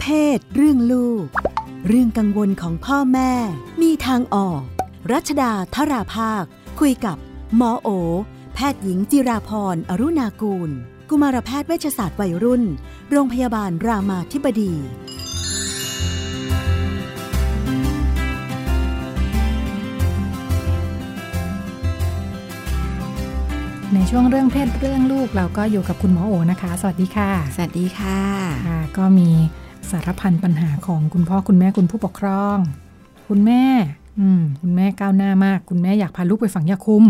เพศ เรื่องลูก เรื่องกังวลของพ่อแม่ มีทางออก รัชดาธราภาค คุยกับหมอโอ แพทย์หญิงจิราพรอรุณากูล กุมารแพทย์เวชศาสตร์วัยรุ่น โรงพยาบาลรามาธิบดีในช่วงเรื่องเพศเรื่องลูกเราก็อยู่กับคุณหมอโอนะคะ สวัสดีค่ะ สวัสดีค่ะค่ะก็มี สารพันปัญหาของคุณพ่อคุณแม่คุณผู้ปกครอง คุณแม่ อืม คุณแม่ก้าวหน้ามาก คุณแม่อยากพาลูกไปฝังยาคุม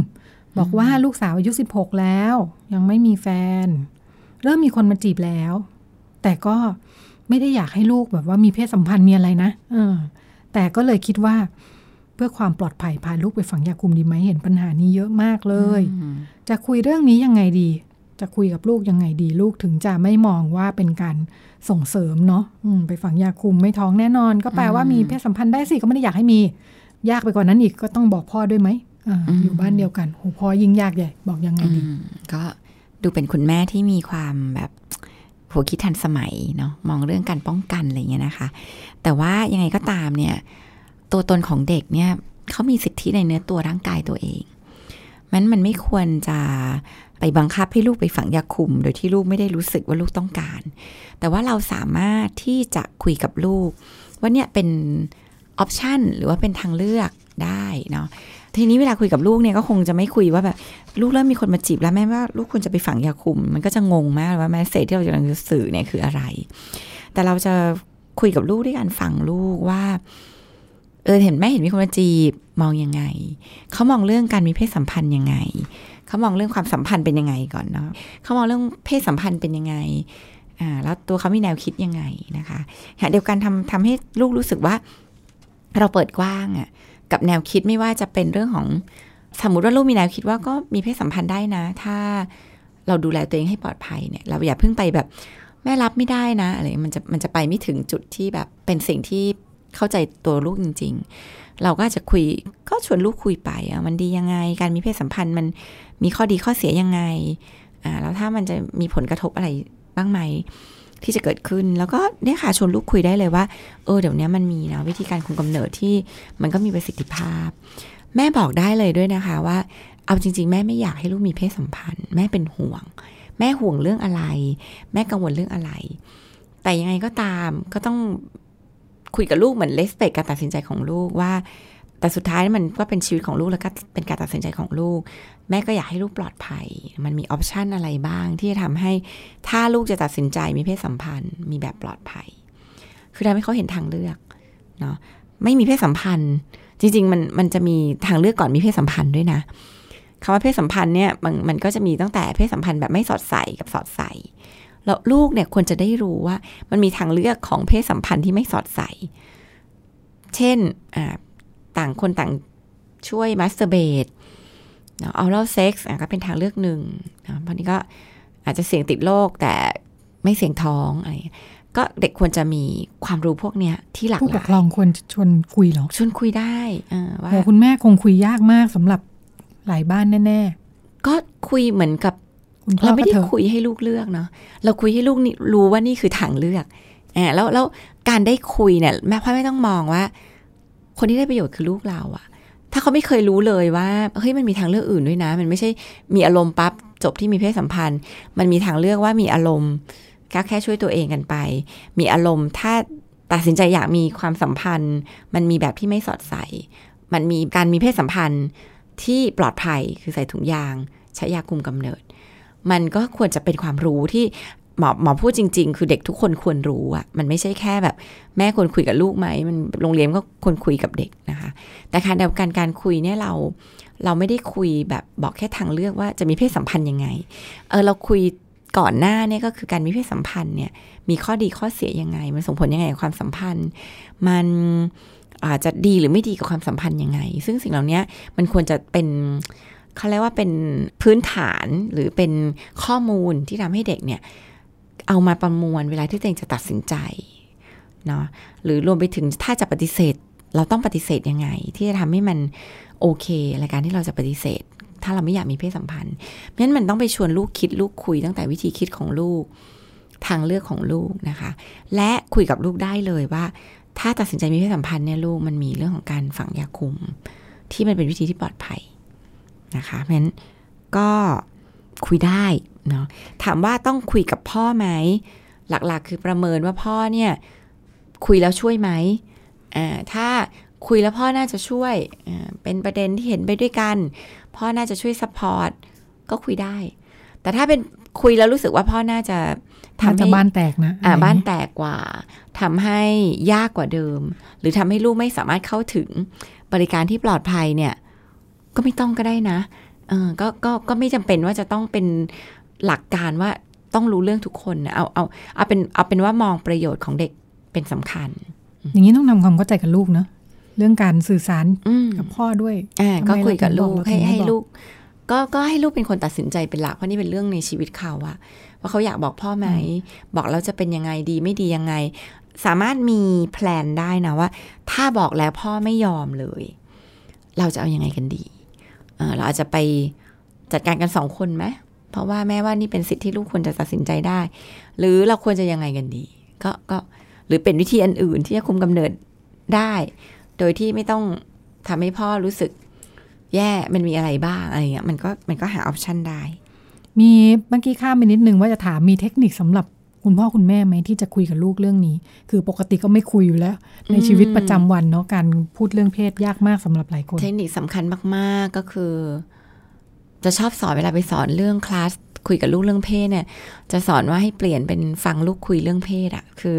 บอกว่าลูกสาวอายุ 16 แล้ว ยังไม่มีแฟน เริ่มมีคนมาจีบแล้ว แต่ก็ไม่ได้อยากให้ลูกแบบว่ามีเพศสัมพันธ์มีอะไรนะเออ แต่ก็เลยคิดว่า เพื่อความปลอดภัยพาลูกไปฝังยาคุมดีไหมเห็นปัญหานี้เยอะมากเลย จะคุยเรื่องนี้ยังไงดี จะคุยกับลูกยังไงดีลูกถึงจะไม่มองว่าเป็นการส่งเสริมเนาะอืมไปฝังยาคุมไม่ท้องแน่นอน ก็แปลว่ามีเพศสัมพันธ์ได้สิก็ไม่ได้อยากให้มี ยากไปกว่านั้นอีกก็ต้องบอกพ่อด้วยไหมอาอืมอยู่บ้านเดียวกันโหพ่อยิ่งยากใหญ่บอกยังไงอืดีมก็ดูเป็นคุณแม่ที่มีความแบบหัวคิดทันสมัยเนาะมองเรื่องการป้องกันอะไรเงี้ยนะคะ แต่ว่ายังไงก็ตามเนี่ย ตัวตนของเด็กเนี่ยเขามีสิทธิในเนื้อตัวร่างกายตัวเอง มันมันไม่ควรจะไปบังคับให้ลูกไปฝังยาคุม โดยที่ลูกไม่ได้รู้สึกว่าลูกต้องการ แต่ว่าเราสามารถที่จะคุยกับลูก ว่าเนี่ยเป็นออปชันหรือว่าเป็นทางเลือกได้เนาะทีนี้เวลาคุยกับลูกเนี่ยก็คงจะไม่คุยว่าแบบลูกเริ่มมีคนมาจีบแล้วแม่ว่าลูกควรจะไปฝังยาคุม มันก็จะงงมากว่าแมสเซจที่เรากำลังจะสื่อเนี่ยคืออะไร แต่เราจะคุยกับลูกด้วยการฟังลูกว่า เออเห็นแม่เห็นมีคนมาจีบมองยังไง เขามองเรื่องการมีเพศสัมพันธ์ยังไง เขามองเรื่องความสัมพันธ์เป็นยังไงก่อนเนาะเขามองเรื่องเพศสัมพันธ์เป็นยังไงอ่าแล้วตัวเขามีแนวคิดยังไงนะคะขณะเดียวกันทำทำให้ลูกรู้สึกว่า เราเปิดกว้างอะ่ะกับแนวคิดไม่ว่าจะเป็นเรื่องของสมมติว่าลูกมีแนวคิดว่าก็มีเพศสัมพันธ์ได้นะ ถ้าเราดูแลตัวเองให้ปลอดภัยเนี่ย เราอย่าเพิ่งไปแบบแม่รับไม่ได้นะอะไรมันจะมันจะไปไม่ถึงจุดที่แบบเป็นสิ่งที่ เข้าใจตัวลูกจริง ๆ เราก็จะคุยก็ชวนลูกคุยไปอะมันดียังไง การมีเพศสัมพันธ์มันมีข้อดีข้อเสียยังไงอ่าแล้วถ้ามันจะมีผลกระทบอะไรบ้างไหมที่จะเกิดขึ้นแล้วก็เนี่ยค่ะชวนลูกคุยได้เลยว่า เออเดี๋ยวนี้มันมีนะวิธีการคุมกำเนิดที่มันก็มีประสิทธิภาพ แม่บอกได้เลยด้วยนะคะว่า เอาจริง ๆ แม่ไม่อยากให้ลูกมีเพศสัมพันธ์ แม่เป็นห่วง แม่ห่วงเรื่องอะไร แม่กังวลเรื่องอะไร แต่ยังไงก็ตามก็ต้อง คุยกับลูกเหมือนเลสเปกการตัดสินใจของลูกว่า แต่สุดท้ายมันก็เป็นชีวิตของลูกแล้วก็เป็นการตัดสินใจของลูก แม่ก็อยากให้ลูกปลอดภัย มันมีออปชันอะไรบ้าง ที่จะทำให้ถ้าลูกจะตัดสินใจมีเพศสัมพันธ์ มีแบบปลอดภัย คือทำให้เขาเห็นทางเลือกเนาะไม่มีเพศสัมพันธ์ จริง ๆ มันมันจะมีทางเลือกก่อนมีเพศสัมพันธ์ด้วยนะคำว่าเพศสัมพันธ์เนี่ยมันมันก็จะมีตั้งแต่เพศสัมพันธ์แบบไม่สอดใส่กับสอดใส่ แล้วลูกเนี่ยควรจะได้รู้ว่า มันมีทางเลือกของเพศสัมพันธ์ที่ไม่สอดใส่เช่นอ่าต่างคนต่างช่วย masturbate เนาะ oral sex ก็เป็นทางเลือกหนึ่งนะเพราะนี้ก็อาจจะเสี่ยงติดโรคแต่ไม่เสี่ยงท้องอะไรอย่างเงี้ยก็เด็กควรจะมีความรู้พวกเนี้ยที่หลากหลาย ผู้ปกครองควรจะชวนคุยเหรอชวนคุยได้เออว่าโหคุณแม่คงคุยยากมากสำหรับหลายบ้านแน่ก็คุยเหมือนกับๆคุณพ่อ เราไม่ก็ได้เถอะคุยให้ลูกเลือกเนาะเราคุยให้ลูกนี่รู้ว่านี่คือทางเลือกอ่าแล้วแล้วการได้คุยเนี่ยแม่พ่อไม่ต้องมองว่า คนที่ได้ประโยชน์คือลูกเราอะถ้าเขาไม่เคยรู้เลยว่าเฮ้ยมันมีทางเลือกอื่นด้วยนะ มันไม่ใช่มีอารมณ์ปั๊บจบที่มีเพศสัมพันธ์ มันมีทางเลือกว่ามีอารมณ์ก็แค่ช่วยตัวเองกันไป มีอารมณ์ถ้าตัดสินใจอยากมีความสัมพันธ์ มันมีแบบที่ไม่สอดใส่ มันมีการมีเพศสัมพันธ์ที่ปลอดภัยคือใส่ถุงยาง ใช้ยาคุมกำเนิด มันก็ควรจะเป็นความรู้ที่หมอหมอพูดจริง ๆ คือเด็กทุกคนควรรู้อะมันไม่ใช่แค่แบบ แม่ควรคุยกับลูกไหม มันโรงเรียนก็ควรคุยกับเด็กนะคะ แต่การเดียวกันการคุยเนี่ยเรา เราไม่ได้คุยแบบบอกแค่ทางเลือกว่าจะมีเพศสัมพันธ์ยังไง เออเราคุยก่อนหน้าเนี่ยก็คือการมีเพศสัมพันธ์เนี่ย มีข้อดีข้อเสียยังไง มันส่งผลยังไงกับความสัมพันธ์ มันอาจจะดีหรือไม่ดีกับความสัมพันธ์ยังไง ซึ่งสิ่งเหล่านี้มันควรจะเป็น เขาเรียกว่าเป็นพื้นฐานหรือเป็นข้อมูลที่ทำให้เด็กเนี่ย เอามาประมวลเวลาที่ตัวเองจะตัดสินใจเนาะหรือรวมไปถึงถ้าจะปฏิเสธ เราต้องปฏิเสธยังไง ที่จะทำให้มันโอเคในการที่เราจะปฏิเสธ ถ้าเราไม่อยากมีเพศสัมพันธ์เพราะฉะนั้นมันต้องไปชวนลูกคิดลูกคุยตั้งแต่วิธีคิดของลูกทางเลือกของลูกนะคะ และคุยกับลูกได้เลยว่า ถ้าตัดสินใจมีเพศสัมพันธ์เนี่ยลูกมันมีเรื่องของการฝังยาคุม ที่มันเป็นวิธีที่ปลอดภัย นะคะเพราะฉะนั้นก็คุยได้เนาะถามว่าต้องคุยกับพ่อไหม หลักๆ คือประเมินว่าพ่อเนี่ยคุยแล้วช่วยไหมอ่าถ้าคุยแล้วพ่อน่าจะช่วยอ่าเป็นประเด็นที่เห็นไปด้วยกัน พ่อน่าจะช่วย support ก็คุยได้ แต่ถ้าเป็นคุยแล้วรู้สึกว่าพ่อน่าจะถ้าทำจะให้บ้านแตกนะอะไรอย่างงี้บ้านแตกกว่าทำให้ยากกว่าเดิม หรือทำให้ลูกไม่สามารถเข้าถึงบริการที่ปลอดภัยเนี่ย ก็ไม่ต้องก็ได้นะเออก็ก็ก็ไม่จำเป็นว่าจะต้องเป็นหลักการว่าต้องรู้เรื่องทุกคนนะเอาเอาเอาเป็นเอาเป็นว่ามองประโยชน์ของเด็กเป็นสำคัญ อย่างนี้ต้องทำความเข้าใจกับลูกเนอะเรื่องการสื่อสารอืมกับพ่อด้วยอ่าทำไมก็คุยกับลูกเราถึให้งบอกเราถึงไม่ให้บอกลูก ก็ก็ให้ลูกเป็นคนตัดสินใจเป็นหลักเพราะนี่เป็นเรื่องในชีวิตเขาอะว่าเขาอยากบอกพ่อไหม บอกแล้วจะเป็นยังไงดีไม่ดียังไง สามารถมีแพลนได้นะว่า ถ้าบอกแล้วพ่อไม่ยอมเลย เราจะเอายังไงกันดี เราอาจจะไปจัดการกันสองคนไหมเพราะว่าแม่ว่านี่เป็นสิทธิ์ที่ลูกควรจะตัดสินใจได้ หรือเราควรจะยังไงกันดี ก็ก็หรือเป็นวิธีอันอื่นที่จะคุมกำเนิดได้ โดยที่ไม่ต้องทำให้พ่อรู้สึก แย่มันมีอะไรบ้างอะไรเงี้ยมันก็มันก็หาออปชันได้ มีเมื่อกี้ข้ามไปนิดนึงว่าจะถามมีเทคนิคสำหรับ คุณพ่อคุณแม่ไหมที่จะคุยกับลูกเรื่องนี้ คือปกติก็ไม่คุยอยู่แล้ว ในชีวิตประจำวันเนาะการพูดเรื่องเพศยากมากสำหรับหลายคน เทคนิคสำคัญมาก ๆก็คือ จะชอบสอนเวลาไปสอนเรื่องคลาสคุยกับลูกเรื่องเพศเนี่ย จะสอนว่าให้เปลี่ยนเป็นฟังลูกคุยเรื่องเพศอะคือ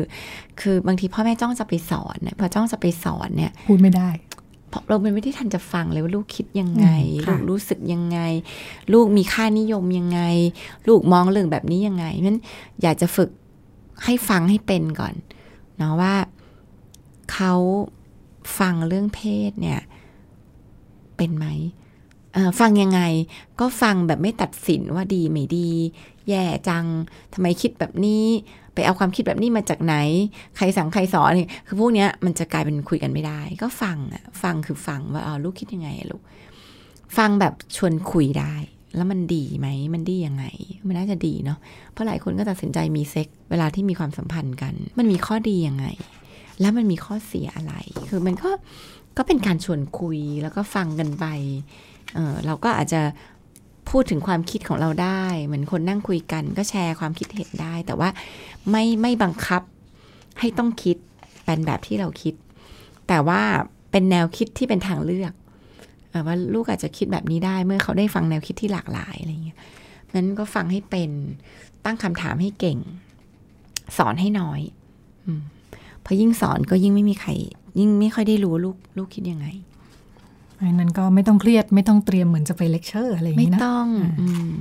คือบางทีพ่อแม่จ้องจะไปสอนเนี่ยพอจ้องจะไปสอนเนี่ย พูดไม่ได้ เพราะเราเป็นไม่ได้ทันจะฟังเลยว่าลูกคิดยังไงอืมลูค่ะกรู้สึกยังไง ลูกมีค่านิยมยังไง ลูกมองเรื่องแบบนี้ยังไงนั้นอยากจะฝึกให้ฟังให้เป็นก่อนเนาะว่าเขาฟังเรื่องเพศเนี่ย เป็นไหมเอ่อ ฟังยังไงก็ฟังแบบไม่ตัดสินว่าดีไม่ดี แย่จังทำไมคิดแบบนี้ ไปเอาความคิดแบบนี้มาจากไหน ใครสั่งใครสอนนี่คือพวกเนี้ยมันจะกลายเป็นคุยกันไม่ได้ ก็ฟังอะฟังคือฟังว่าอ๋อลูกคิดยังไงลูกฟังแบบชวนคุยได้ แล้วมันดีไหมมันดียังไง มันน่าจะดีเนาะเพราะหลายคนก็ตัดสินใจมีเซ็กเวลาที่มีความสัมพันธ์กัน มันมีข้อดียังไง แล้วมันมีข้อเสียอะไร คือมันก็ก็เป็นการชวนคุยแล้วก็ฟังกันไป เออเราก็อาจจะพูดถึงความคิดของเราได้ เหมือนคนนั่งคุยกัน ก็แชร์ความคิดเห็นได้ แต่ว่าไม่ไม่บังคับให้ต้องคิดเป็นแบบที่เราคิด แต่ว่าเป็นแนวคิดที่เป็นทางเลือกออว่าลูกอาจจะคิดแบบนี้ได้เมื่อเขาได้ฟังแนวคิดที่หลากหลายอะไรเงี้ยนั้นก็ฟังให้เป็นตั้งคำถามให้เก่ง สอนให้น้อยอืมเพราะยิ่งสอนก็ยิ่งไม่มีใคร ยิ่งไม่ค่อยได้รู้ลูกลูกคิดยังไง เพราะฉะนั้นก็ไม่ต้องเครียดไม่ต้องเตรียมเหมือนจะไปเลคเชอร์อะไรอย่างไม่นี้นะต้องอ่าอืม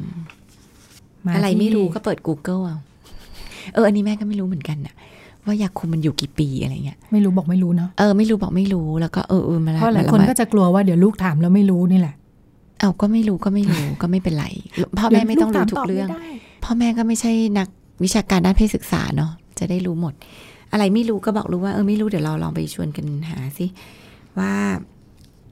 าอะไรที่ไม่รู้ก็เปิด Google เอาเอออันนี้แม่ก็ไม่รู้เหมือนกันน่ะว่ายาคุมมันอยู่กี่ปีอะไรเงี้ยไม่รู้บอกไม่รู้เนาะเออไม่รู้บอกไม่รู้แล้วก็เออเออมาเพราะหลายมคนมก็จะกลัวว่าเดี๋ยวลูกถามแล้วไม่รู้นี่แหละเอาก็ไม่รู้ก็ไม่รู้ก็ไม่เป็นไรพ่อแม่ไม่ต้องรู้ทุกเรื่องดี๋ยวลูถามตบไม่ได้พ่อแม่ก็ไม่ใช่นักวิชาการด้านเพศศึกษาเนาะจะได้รู้หมด อะไรไม่รู้ก็บอกรู้ว่าเออไม่รู้เดี๋ยวเราลองไปชวนกันหาสิว่า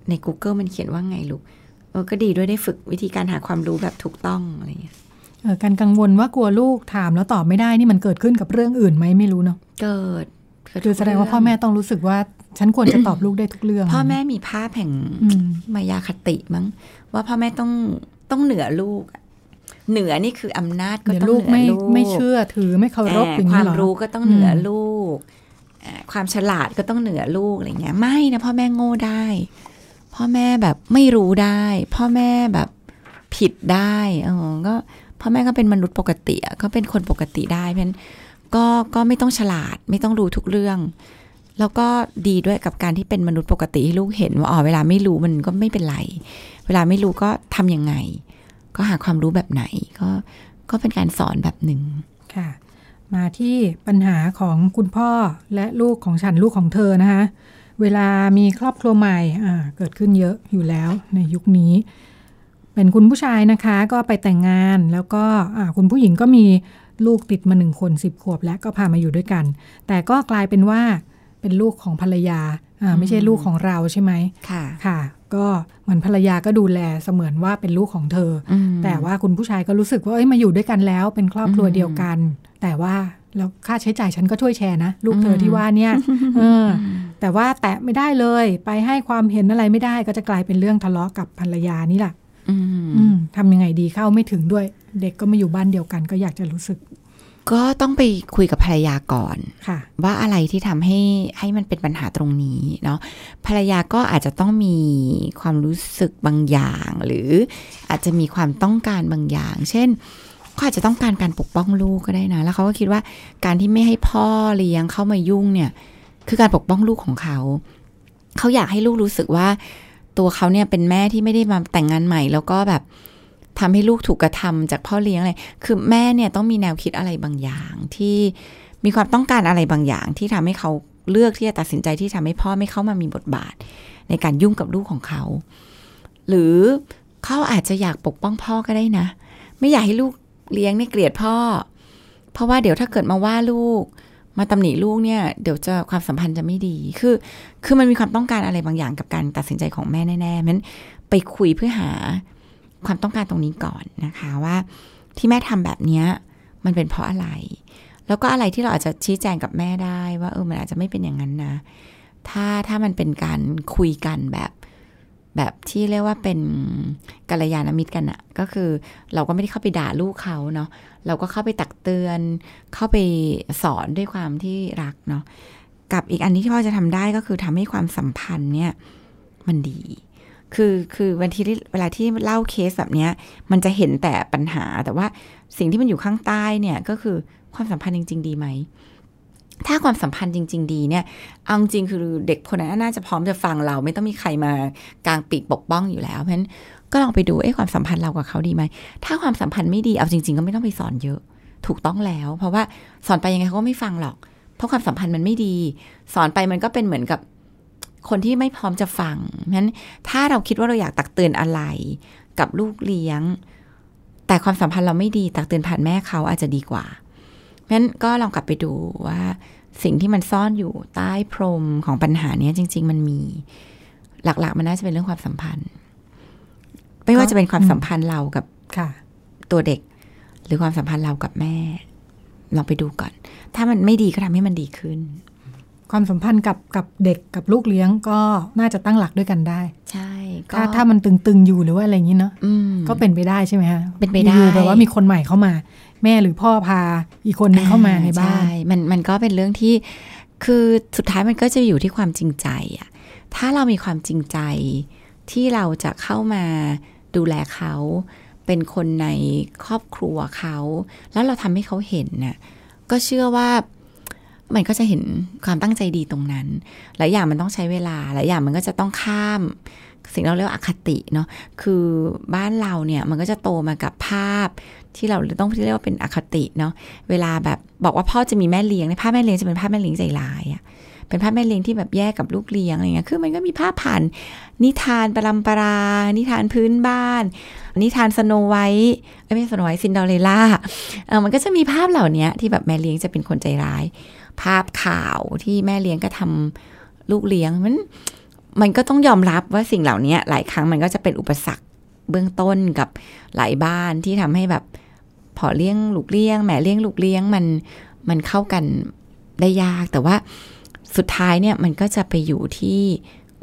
ใน Google มันเขียนว่าไงลูกเออก็ดีด้วยได้ฝึกวิธีการหาความรู้แบบถูกต้องอะไรเงี้ยเออการกังวลว่ากลัวลูกถามแล้วตอบไม่ได้นี่มันเกิดขึ้นกับเรื่องอื่นไหมไม่รู้เนาะเกิดเกิคือแสดงว่าพ่อแม่ต้องรู้สึกว่าฉันควรจะตอบลูกได้ทุกเรื่อง พ่อแม่มีภาพแห่งอืมมายาคติมั้ง ว่าพ่อแม่ต้องต้องเหนือลูกอะเหนือนี่คืออำนาจก็เดี๋ยวต้องลูกเหนืไม่อลูกไม่เชื่อถือไม่เคารพอ่าอย่างคนี้วามเหรอรู้ก็ต้องเหนืออมลูกอ่าความฉลาดก็ต้องเหนือลูกอะไรเงี้ย ไม่นะพ่อแม่โง่ได้ พ่อแม่แบบไม่รู้ได้ พ่อแม่แบบผิดได้เออก็พ่อแม่ก็เป็นมนุษย์ปกติก็เป็นคนปกติได้เพราะฉะนั้นก็ก็ไม่ต้องฉลาดไม่ต้องรู้ทุกเรื่อง แล้วก็ดีด้วยกับการที่เป็นมนุษย์ปกติให้ลูกเห็นว่าอ๋อเวลาไม่รู้มันก็ไม่เป็นไร เวลาไม่รู้ก็ทำยังไง ก็หาความรู้แบบไหน ก็ก็เป็นการสอนแบบหนึ่งค่ะ มาที่ปัญหาของคุณพ่อและลูกของฉันลูกของเธอนะคะ เวลามีครอบครัวใหม่อ่าเกิดขึ้นเยอะอยู่แล้วในยุคนี้ เป็นคุณผู้ชายนะคะก็ไปแต่งงานแล้วก็อ่าคุณผู้หญิงก็มีลูกติดมาหนึ่งคนสิบขวบ แล้วก็พามาอยู่ด้วยกัน แต่ก็กลายเป็นว่าเป็นลูกของภรรยาอ่าไม่ใช่ลูกของเราใช่ไหมค่ะค่ะ ก็เหมือนภรรยาก็ดูแลเสมือนว่าเป็นลูกของเธออืมแต่ว่าคุณผู้ชายก็รู้สึกว่าเอ้ยมาอยู่ด้วยกันแล้ว เป็นครอบครัวอืมเดียวกัน แต่ว่า แล้วค่าใช้จ่ายฉันก็ช่วยแชร์นะ ลูกเธอที่ว่าเนี่ยเออแต่ว่าแตะไม่ได้เลย ไปให้ความเห็นอะไรไม่ได้ก็จะกลายเป็นเรื่องทะเลาะกับภรรยานี่แหละอืมอืมทำยังไงดีเข้าไม่ถึงด้วย เด็กก็มาอยู่บ้านเดียวกัน ก็อยากจะรู้สึก ก็ต้องไปคุยกับภรรยาก่อนค่ะ ว่าอะไรที่ทำให้ให้มันเป็นปัญหาตรงนี้เนาะภรรยาก็อาจจะต้องมีความรู้สึกบางอย่าง หรืออาจจะมีความต้องการบางอย่าง เช่น เขาอาจจะต้องการการปกป้องลูกก็ได้นะ แล้วเขาก็คิดว่าการที่ไม่ให้พ่อเลี้ยงเข้ามายุ่งเนี่ย คือการปกป้องลูกของเขา เขาอยากให้ลูกรู้สึกว่า ตัวเขาเนี่ยเป็นแม่ที่ไม่ได้มาแต่งงานใหม่ แล้วก็แบบทำให้ลูกถูกกระทำจากพ่อเลี้ยงอะไร คือแม่เนี่ยต้องมีแนวคิดอะไรบางอย่างที่มีความต้องการอะไรบางอย่าง ที่ทำให้เขาเลือกที่จะตัดสินใจที่ทำให้พ่อไม่เข้ามามีบทบาท ในการยุ่งกับลูกของเขา หรือเขาอาจจะอยากปกป้องพ่อก็ได้นะ ไม่อยากให้ลูก เลี้ยงเนี่ยเกลียดพ่อ เพราะว่าเดี๋ยวถ้าเกิดมาว่าลูก มาตำหนิลูกเนี่ย เดี๋ยวจะความสัมพันธ์จะไม่ดี คือ คือมันมีความต้องการอะไรบางอย่างกับการตัดสินใจของแม่แน่ๆมันไปคุยเพื่อหาความต้องการตรงนี้ก่อนนะคะว่าที่แม่ทำแบบเนี้ยมันเป็นเพราะอะไร แล้วก็อะไรที่เราอาจจะชี้แจงกับแม่ได้ว่าเออมันอาจจะไม่เป็นอย่างนั้นนะ ถ้าถ้ามันเป็นการคุยกันแบบ แบบที่เรียกว่าเป็นกัลยาณมิตรกันอะก็คือเราก็ไม่ได้เข้าไปด่าลูกเขาเนาะเราก็เข้าไปตักเตือน เข้าไปสอนด้วยความที่รักเนาะกับอีกอันนี้ที่พ่อจะทำได้ก็คือทำให้ความสัมพันธ์เนี่ยมันดี คือคือวันที่เวลาที่เล่าเคสแบบเนี้ย มันจะเห็นแต่ปัญหาแต่ว่าสิ่งที่มันอยู่ข้างใต้เนี่ยก็คือความสัมพันธ์จริง ๆ ดีไหม ถ้าความสัมพันธ์จริง ๆ ดีเนี่ย เอาจริงคือเด็กคนนั้นน่าจะพร้อมจะฟังเราไม่ต้องมีใครมากลางปีกปกป้องอยู่แล้วเพราะฉะนั้นก็ลองไปดูเอ้ความสัมพันธ์เรากับเขาดีไหม ถ้าความสัมพันธ์ไม่ดีเอาจริง ๆ ก็ไม่ต้องไปสอนเยอะ ถูกต้องแล้ว เพราะว่าสอนไปยังไงเขาก็ไม่ฟังหรอก เพราะความสัมพันธ์มันไม่ดี สอนไปมันก็เป็นเหมือนกับคนที่ไม่พร้อมจะฟังเพราะฉะนั้นถ้าเราคิดว่าเราอยากตักเตือนอะไร กับลูกเลี้ยง แต่ความสัมพันธ์เราไม่ดีตักเตือนผ่านแม่เขาอาจจะดีกว่า เพราะฉะนั้นก็ลองกลับไปดูว่าสิ่งที่มันซ่อนอยู่ใต้พรมของปัญหาเนี้ยจริง ๆ มันมี หลักๆ มันน่าจะเป็นเรื่องความสัมพันธ์ ไม่ว่าจะเป็นความสัมพันธ์เรากับค่ะ ตัวเด็ก หรือความสัมพันธ์เรากับแม่ ลองไปดูก่อน ถ้ามันไม่ดีก็ทำให้มันดีขึ้น ความสัมพันธ์กับกับเด็กกับลูกเลี้ยงก็น่าจะตั้งหลักด้วยกันได้ ใช่ก็ถ้าถ้ามันตึงๆอยู่หรือว่าอะไรอย่างนี้เนาะอืมก็เป็นไปได้ใช่ไหมฮะเป็นไปได้อยู่ๆแบบว่ามีคนใหม่เข้ามา แม่หรือพ่อพาอีกคนนึงเข้ามาในบ้านใช่มันมันก็เป็นเรื่องที่คือสุดท้ายมันก็จะอยู่ที่ความจริงใจอะถ้าเรามีความจริงใจที่เราจะเข้ามาดูแลเขา เป็นคนในครอบครัวเขา แล้วเราทำให้เขาเห็นน่ะก็เชื่อว่ามันก็จะเห็นความตั้งใจดีตรงนั้น หลายอย่างมันต้องใช้เวลา หลายอย่างมันก็จะต้องข้าม สิ่งเราเรียกว่าอคติเนาะคือบ้านเราเนี่ยมันก็จะโตมากับภาพที่เราต้องเรียกว่าเป็นอคติเนาะเวลาแบบบอกว่าพ่อจะมีแม่เลี้ยงในภาพแม่เลี้ยงจะเป็นภาพแม่เลี้ยงใจร้ายอะเป็นภาพแม่เลี้ยงที่แบบแยกกับลูกเลี้ยงอะไรเงี้ย คือมันก็มีภาพผ่าน นิทานปรัมปรา นิทานพื้นบ้าน นิทานสโนไวท์ไม่ใช่สโนไวท์ซินเดอเรล่าเออมันก็จะมีภาพเหล่านี้ที่แบบแม่เลี้ยงจะเป็นคนใจร้าย ภาพข่าวที่แม่เลี้ยงก็ทำลูกเลี้ยงมัน มันก็ต้องยอมรับว่าสิ่งเหล่านี้หลายครั้งมันก็จะเป็นอุปสรรคเบื้องต้นกับหลายบ้านที่ทำให้แบบพอเลี้ยงลูกเลี้ยงแม่เลี้ยงลูกเลี้ยงมันมันเข้ากันได้ยาก แต่ว่าสุดท้ายเนี่ยมันก็จะไปอยู่ที่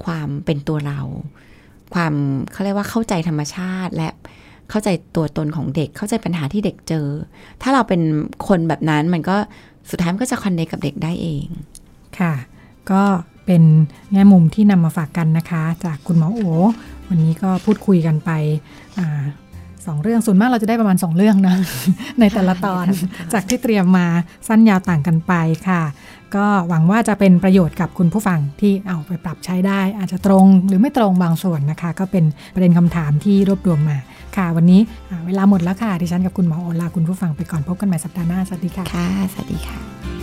ความเป็นตัวเรา ความเขาเรียกว่าเข้าใจธรรมชาติและเข้าใจตัวตนของเด็กเข้าใจปัญหาที่เด็กเจอ ถ้าเราเป็นคนแบบนั้นมันก็สุดท้ายมันก็จะคอนเนคกับเด็กได้เอง ค่ะ ก็ เป็นแง่มุมที่นำมาฝากกันนะคะ จากคุณหมอโอ วันนี้ก็พูดคุยกันไปอาสองเรื่องส่วนมากเราจะได้ประมาณสองเรื่องนะ ในแต่ละตอนจากที่เตรียมมาสั้นยาวต่างกันไปค่ะ ก็หวังว่าจะเป็นประโยชน์กับคุณผู้ฟังที่เอาไปปรับใช้ได้ อาจจะตรงหรือไม่ตรงบางส่วนนะคะ ก็เป็นประเด็นคำถามที่รวบรวมมาค่ะ วันนี้อ่าเวลาหมดแล้วค่ะดิฉันกับคุณหมอโอลาคุณผู้ฟังไปก่อนพบกันใหม่สัปดาห์หน้าสวัสดีค่ะค่ะสวัสดีค่ะ